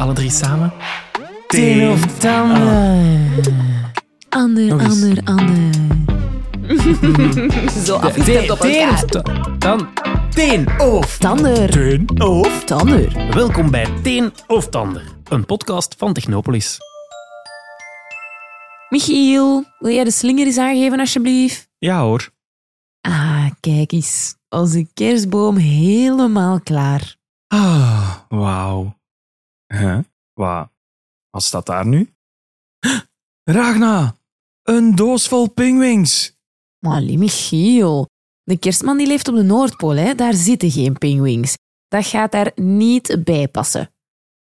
Alle drie samen. Teen of tanden. Ander, Nog eens. ander, ander. Zo afgestemd op Teen elkaar. of ta- dan. Teen of Tander. Teen of Tander. Welkom bij Teen of Tander, een podcast van Technopolis. Michiel, wil jij de slinger eens aangeven alsjeblieft? Ja hoor. Ah, kijk eens. Onze kerstboom helemaal klaar. Ah, wauw. Huh? Wat? Wat staat daar nu? Ragna! Een doos vol pingwings! Maar allee, Michiel. De kerstman die leeft op de Noordpool, hè? daar zitten geen pinguïns. Dat gaat daar niet bij passen.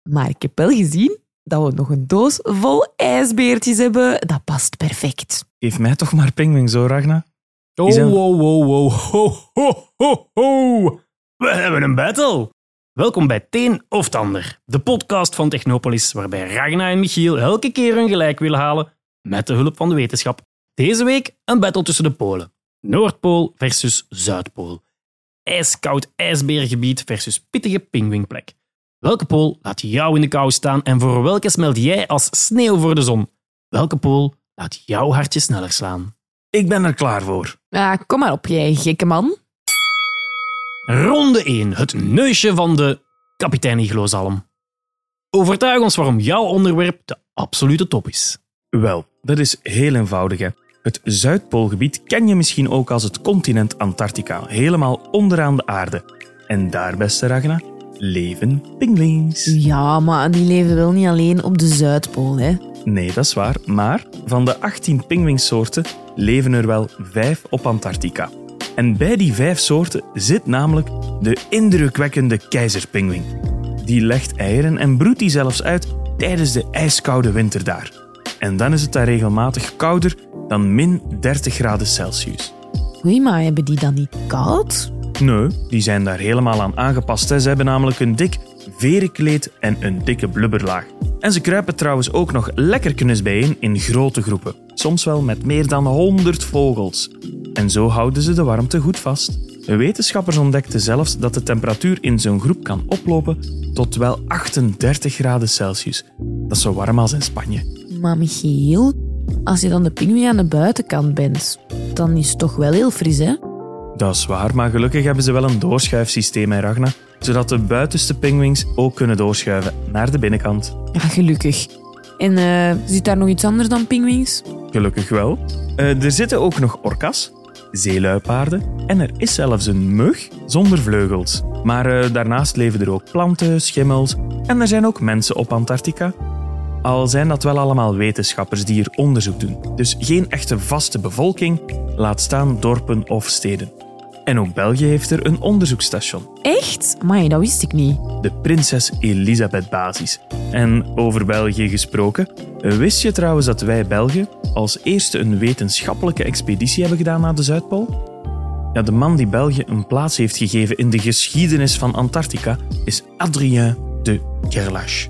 Maar ik heb wel gezien dat we nog een doos vol ijsbeertjes hebben. Dat past perfect. Geef mij toch maar pingwings, hoor, Ragna. Oh, zijn- wow, wow, wow, ho, ho, ho, ho. We hebben een battle. Welkom bij Teen of Tander, de podcast van Technopolis, waarbij Ragna en Michiel elke keer hun gelijk willen halen met de hulp van de wetenschap. Deze week een battle tussen de polen. Noordpool versus Zuidpool. Ijskoud ijsbeergebied versus pittige pinguïnplek. Welke pool laat jou in de kou staan en voor welke smelt jij als sneeuw voor de zon? Welke pool laat jouw hartje sneller slaan? Ik ben er klaar voor. Ah, kom maar op, jij gekke man. Ronde 1. Het neusje van de kapitein Iglozalm. Overtuig ons waarom jouw onderwerp de absolute top is. Wel, dat is heel eenvoudig. Hè. Het Zuidpoolgebied ken je misschien ook als het continent Antarctica, helemaal onderaan de aarde. En daar, beste Ragna, leven pingwings. Ja, maar die leven wel niet alleen op de Zuidpool, hè. Nee, dat is waar. Maar van de 18 pinguïnsoorten leven er wel vijf op Antarctica. En bij die vijf soorten zit namelijk de indrukwekkende keizerpinguïn. Die legt eieren en broedt die zelfs uit tijdens de ijskoude winter daar. En dan is het daar regelmatig kouder dan min 30 graden Celsius. Oei, maar hebben die dan niet koud? Nee, die zijn daar helemaal aan aangepast. Hè. Ze hebben namelijk een dik verenkleed en een dikke blubberlaag. En ze kruipen trouwens ook nog lekkerkens bijeen in grote groepen. Soms wel met meer dan 100 vogels. En zo houden ze de warmte goed vast. Wetenschappers ontdekten zelfs dat de temperatuur in zo'n groep kan oplopen tot wel 38 graden Celsius. Dat is zo warm als in Spanje. Maar Michiel, als je dan de pinguïn aan de buitenkant bent, dan is het toch wel heel fris, hè? Dat is waar, maar gelukkig hebben ze wel een doorschuifsysteem, hè, Ragna, zodat de buitenste pinguïns ook kunnen doorschuiven naar de binnenkant. Ja, gelukkig. En eh, zit daar nog iets anders dan pinguïns? Gelukkig wel. Eh, er zitten ook nog orka's, zeeluipaarden en er is zelfs een mug zonder vleugels. Maar eh, daarnaast leven er ook planten, schimmels en er zijn ook mensen op Antarctica. Al zijn dat wel allemaal wetenschappers die hier onderzoek doen. Dus geen echte vaste bevolking, laat staan dorpen of steden. En ook België heeft er een onderzoeksstation. Echt? Maar dat wist ik niet. de Prinses Elisabeth Basis. En over België gesproken, wist je trouwens dat wij Belgen als eerste een wetenschappelijke expeditie hebben gedaan naar de Zuidpool? Ja, de man die België een plaats heeft gegeven in de geschiedenis van Antarctica is Adrien de Gerlache.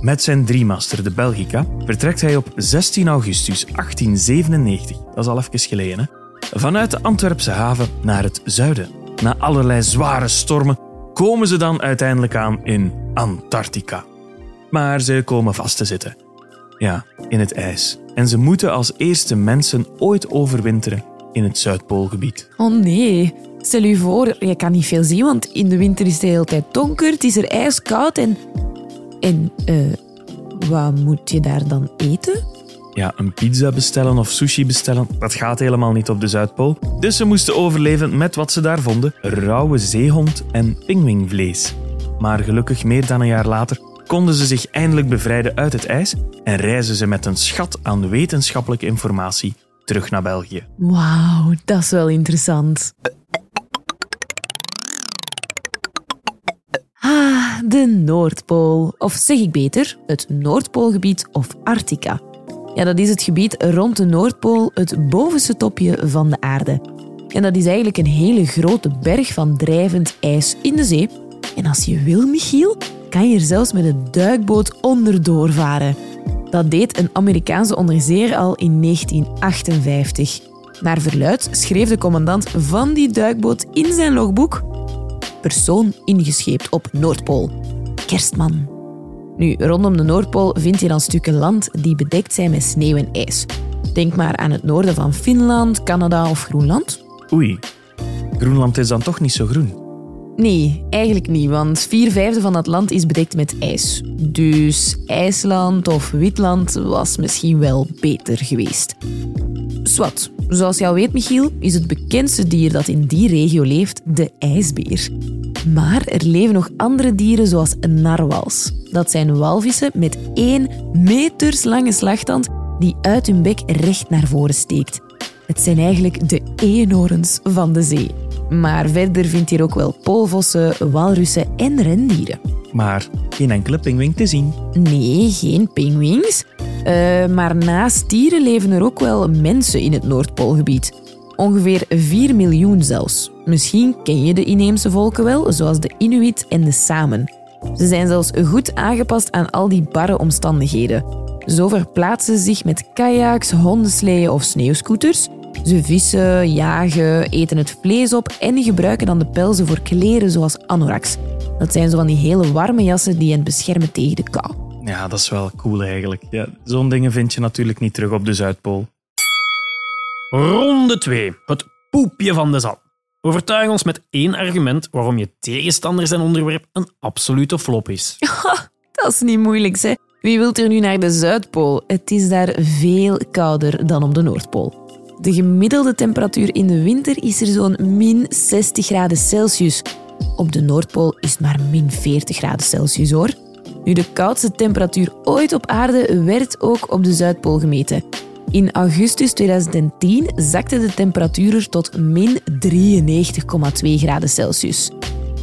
Met zijn driemaster, de Belgica, vertrekt hij op 16 augustus 1897, dat is al even geleden, hè, vanuit de Antwerpse haven naar het zuiden. Na allerlei zware stormen komen ze dan uiteindelijk aan in Antarctica. Maar ze komen vast te zitten. Ja, in het ijs. En ze moeten als eerste mensen ooit overwinteren in het Zuidpoolgebied. Oh nee. Stel u voor, je kan niet veel zien, want in de winter is het de hele tijd donker, het is er ijskoud en... En, eh, wat moet je daar dan eten? Ja, een pizza bestellen of sushi bestellen, dat gaat helemaal niet op de Zuidpool. Dus ze moesten overleven met wat ze daar vonden: rauwe zeehond en pinguïnvlees. Maar gelukkig meer dan een jaar later konden ze zich eindelijk bevrijden uit het ijs en reizen ze met een schat aan wetenschappelijke informatie terug naar België. Wauw, dat is wel interessant. Ah, de Noordpool. Of zeg ik beter, het Noordpoolgebied of Arctica. Ja, dat is het gebied rond de Noordpool, het bovenste topje van de aarde. En dat is eigenlijk een hele grote berg van drijvend ijs in de zee. En als je wil, Michiel, kan je er zelfs met een duikboot onderdoor varen. Dat deed een Amerikaanse onderzeeër al in 1958. Naar verluid schreef de commandant van die duikboot in zijn logboek persoon ingescheept op Noordpool. Kerstman. Nu, rondom de Noordpool vind je dan stukken land die bedekt zijn met sneeuw en ijs. Denk maar aan het noorden van Finland, Canada of Groenland. Oei, Groenland is dan toch niet zo groen. Nee, eigenlijk niet, want vier vijfde van dat land is bedekt met ijs. Dus IJsland of Witland was misschien wel beter geweest. Swat, zoals je al weet, Michiel, is het bekendste dier dat in die regio leeft de ijsbeer. Maar er leven nog andere dieren zoals narwals. Dat zijn walvissen met één meterslange slagtand die uit hun bek recht naar voren steekt. Het zijn eigenlijk de eenhoorns van de zee. Maar verder vindt hier ook wel poolvossen, walrussen en rendieren. Maar geen enkele pinguïn te zien. Nee, geen pinguïns. Uh, maar naast dieren leven er ook wel mensen in het Noordpoolgebied. Ongeveer 4 miljoen zelfs. Misschien ken je de inheemse volken wel, zoals de Inuit en de Samen. Ze zijn zelfs goed aangepast aan al die barre omstandigheden. Zo verplaatsen ze zich met kajaks, hondensleeën of sneeuwscooters. Ze vissen, jagen, eten het vlees op en gebruiken dan de pelzen voor kleren zoals anoraks. Dat zijn zo van die hele warme jassen die hen beschermen tegen de kou. Ja, dat is wel cool eigenlijk. Ja, Zo'n dingen vind je natuurlijk niet terug op de Zuidpool. Ronde 2. Het poepje van de zalm. Overtuig ons met één argument waarom je tegenstander zijn onderwerp een absolute flop is. dat is niet moeilijk, hè? Wie wilt er nu naar de Zuidpool? Het is daar veel kouder dan op de Noordpool. De gemiddelde temperatuur in de winter is er zo'n min 60 graden Celsius. Op de Noordpool is het maar min 40 graden Celsius hoor. Nu, de koudste temperatuur ooit op aarde werd ook op de Zuidpool gemeten. In augustus 2010 zakte de temperatuur tot min 93,2 graden Celsius.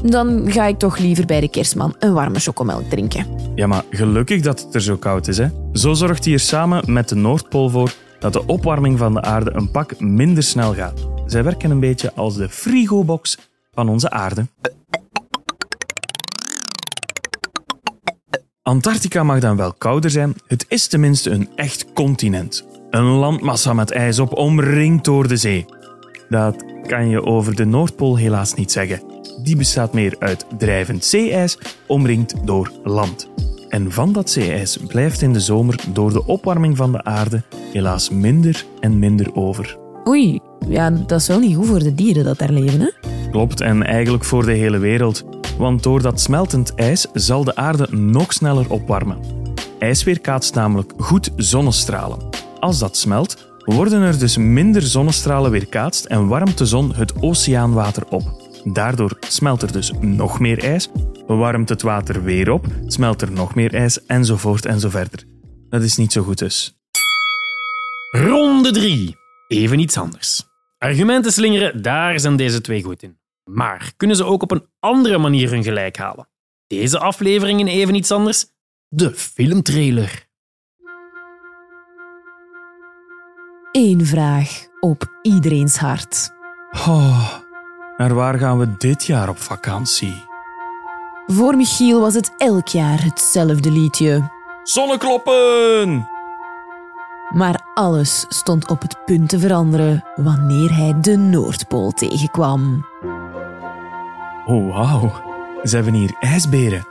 Dan ga ik toch liever bij de kerstman een warme chocomelk drinken. Ja, maar gelukkig dat het er zo koud is. Hè? Zo zorgt hij er samen met de Noordpool voor dat de opwarming van de aarde een pak minder snel gaat. Zij werken een beetje als de frigobox van onze aarde. Antarctica mag dan wel kouder zijn, het is tenminste een echt continent. Een landmassa met ijs op, omringd door de zee. Dat kan je over de Noordpool helaas niet zeggen. Die bestaat meer uit drijvend zeeijs, omringd door land. En van dat zeeijs blijft in de zomer door de opwarming van de aarde helaas minder en minder over. Oei, ja, dat is wel niet goed voor de dieren dat daar leven, hè? Klopt, en eigenlijk voor de hele wereld. Want door dat smeltend ijs zal de aarde nog sneller opwarmen. IJs weerkaatst namelijk goed zonnestralen. Als dat smelt, worden er dus minder zonnestralen weerkaatst en warmt de zon het oceaanwater op. Daardoor smelt er dus nog meer ijs, warmt het water weer op, smelt er nog meer ijs enzovoort en zo verder. Dat is niet zo goed dus. Ronde 3. Even iets anders. Argumenten slingeren, daar zijn deze twee goed in. Maar kunnen ze ook op een andere manier hun gelijk halen? Deze aflevering in even iets anders? De filmtrailer. Eén vraag op iedereens hart. Oh, naar waar gaan we dit jaar op vakantie? Voor Michiel was het elk jaar hetzelfde liedje. Zonnekloppen! Maar alles stond op het punt te veranderen wanneer hij de Noordpool tegenkwam. Oh, wauw. Ze hebben hier ijsberen.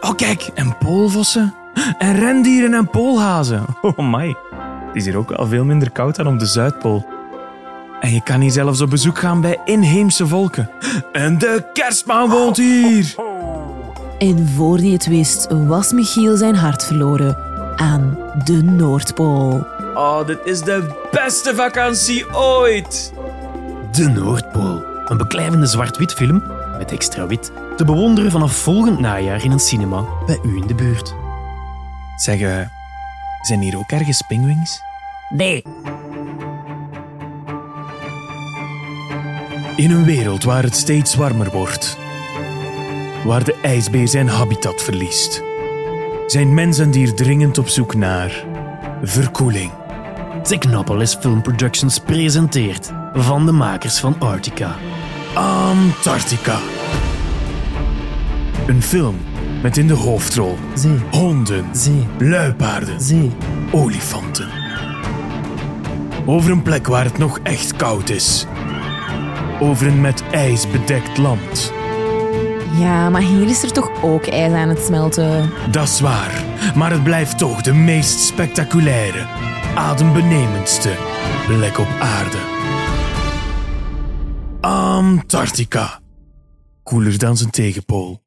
Oh, kijk, en poolvossen. En rendieren en poolhazen. Oh, my. Het is hier ook wel veel minder koud dan op de Zuidpool. En je kan hier zelfs op bezoek gaan bij inheemse volken. En de kerstman woont hier. En voor hij het wist, was Michiel zijn hart verloren aan de Noordpool. Oh, dit is de beste vakantie ooit. De Noordpool. Een beklijvende zwart-wit film met extra wit. Te bewonderen vanaf volgend najaar in een cinema bij u in de buurt. Zeg, uh, zijn hier ook ergens pinguïns? Nee. In een wereld waar het steeds warmer wordt, waar de ijsbeer zijn habitat verliest, zijn mens en dier dringend op zoek naar verkoeling. Technopolis Film Productions presenteert van de makers van Arctica. Antarctica. Een film met in de hoofdrol Zee. honden, Zee. luipaarden, Zee. olifanten. Over een plek waar het nog echt koud is. Over een met ijs bedekt land. Ja, maar hier is er toch ook ijs aan het smelten. Dat is waar, maar het blijft toch de meest spectaculaire, adembenemendste plek op aarde. Antarctica. Koeler dan zijn tegenpool.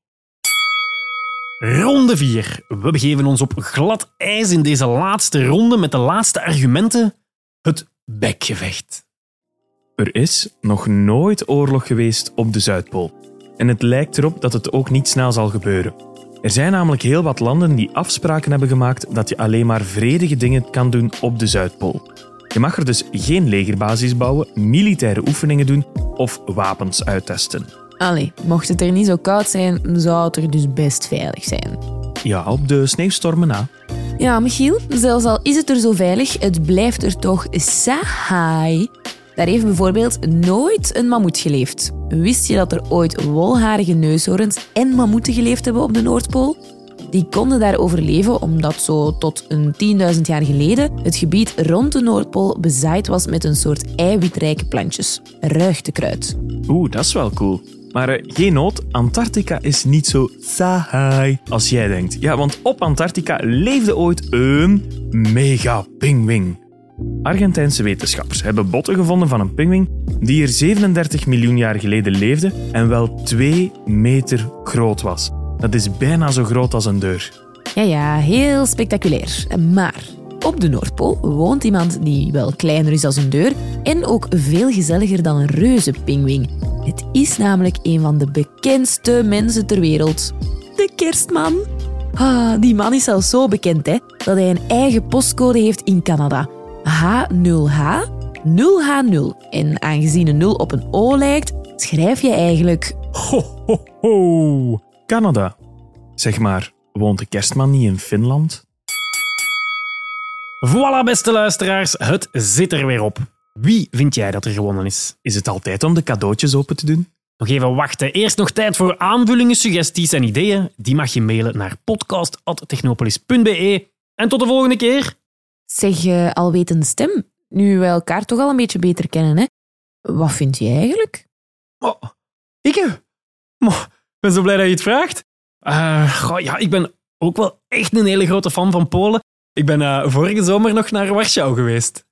Ronde 4. We begeven ons op glad ijs in deze laatste ronde met de laatste argumenten. Het bekgevecht. Er is nog nooit oorlog geweest op de Zuidpool. En het lijkt erop dat het ook niet snel zal gebeuren. Er zijn namelijk heel wat landen die afspraken hebben gemaakt dat je alleen maar vredige dingen kan doen op de Zuidpool. Je mag er dus geen legerbasis bouwen, militaire oefeningen doen of wapens uittesten. Allee, mocht het er niet zo koud zijn, zou het er dus best veilig zijn. Ja, op de sneeuwstormen na. Ja, Michiel, zelfs al is het er zo veilig, het blijft er toch saai. Daar heeft bijvoorbeeld nooit een mammoet geleefd. Wist je dat er ooit wolharige neushoorns en mammoeten geleefd hebben op de Noordpool? Die konden daar overleven omdat zo tot een 10.000 jaar geleden het gebied rond de Noordpool bezaaid was met een soort eiwitrijke plantjes, ruigtekruid. Oeh, dat is wel cool. Maar eh, geen nood, Antarctica is niet zo saai als jij denkt. Ja, want op Antarctica leefde ooit een mega-pingwing. Argentijnse wetenschappers hebben botten gevonden van een pingwing die er 37 miljoen jaar geleden leefde en wel 2 meter groot was. Dat is bijna zo groot als een deur. Ja, ja, heel spectaculair. Maar op de Noordpool woont iemand die wel kleiner is dan een deur en ook veel gezelliger dan een reuzenpingwing. Het is namelijk een van de bekendste mensen ter wereld. De kerstman. Ah, die man is zelfs zo bekend hè, dat hij een eigen postcode heeft in Canada. H0H 0H0. En aangezien een 0 op een O lijkt, schrijf je eigenlijk Ho, ho, ho. Canada. Zeg maar, woont de kerstman niet in Finland? Voilà, beste luisteraars, het zit er weer op. Wie vind jij dat er gewonnen is? Is het altijd om de cadeautjes open te doen? Nog even wachten. Eerst nog tijd voor aanvullingen, suggesties en ideeën. Die mag je mailen naar podcast.technopolis.be. En tot de volgende keer. Zeg, uh, alwetende stem, nu we elkaar toch al een beetje beter kennen, hè? Wat vind je eigenlijk? Oh, ik? Oh, ik ben zo blij dat je het vraagt. Uh, ja, ik ben ook wel echt een hele grote fan van Polen. Ik ben uh, vorige zomer nog naar Warschau geweest.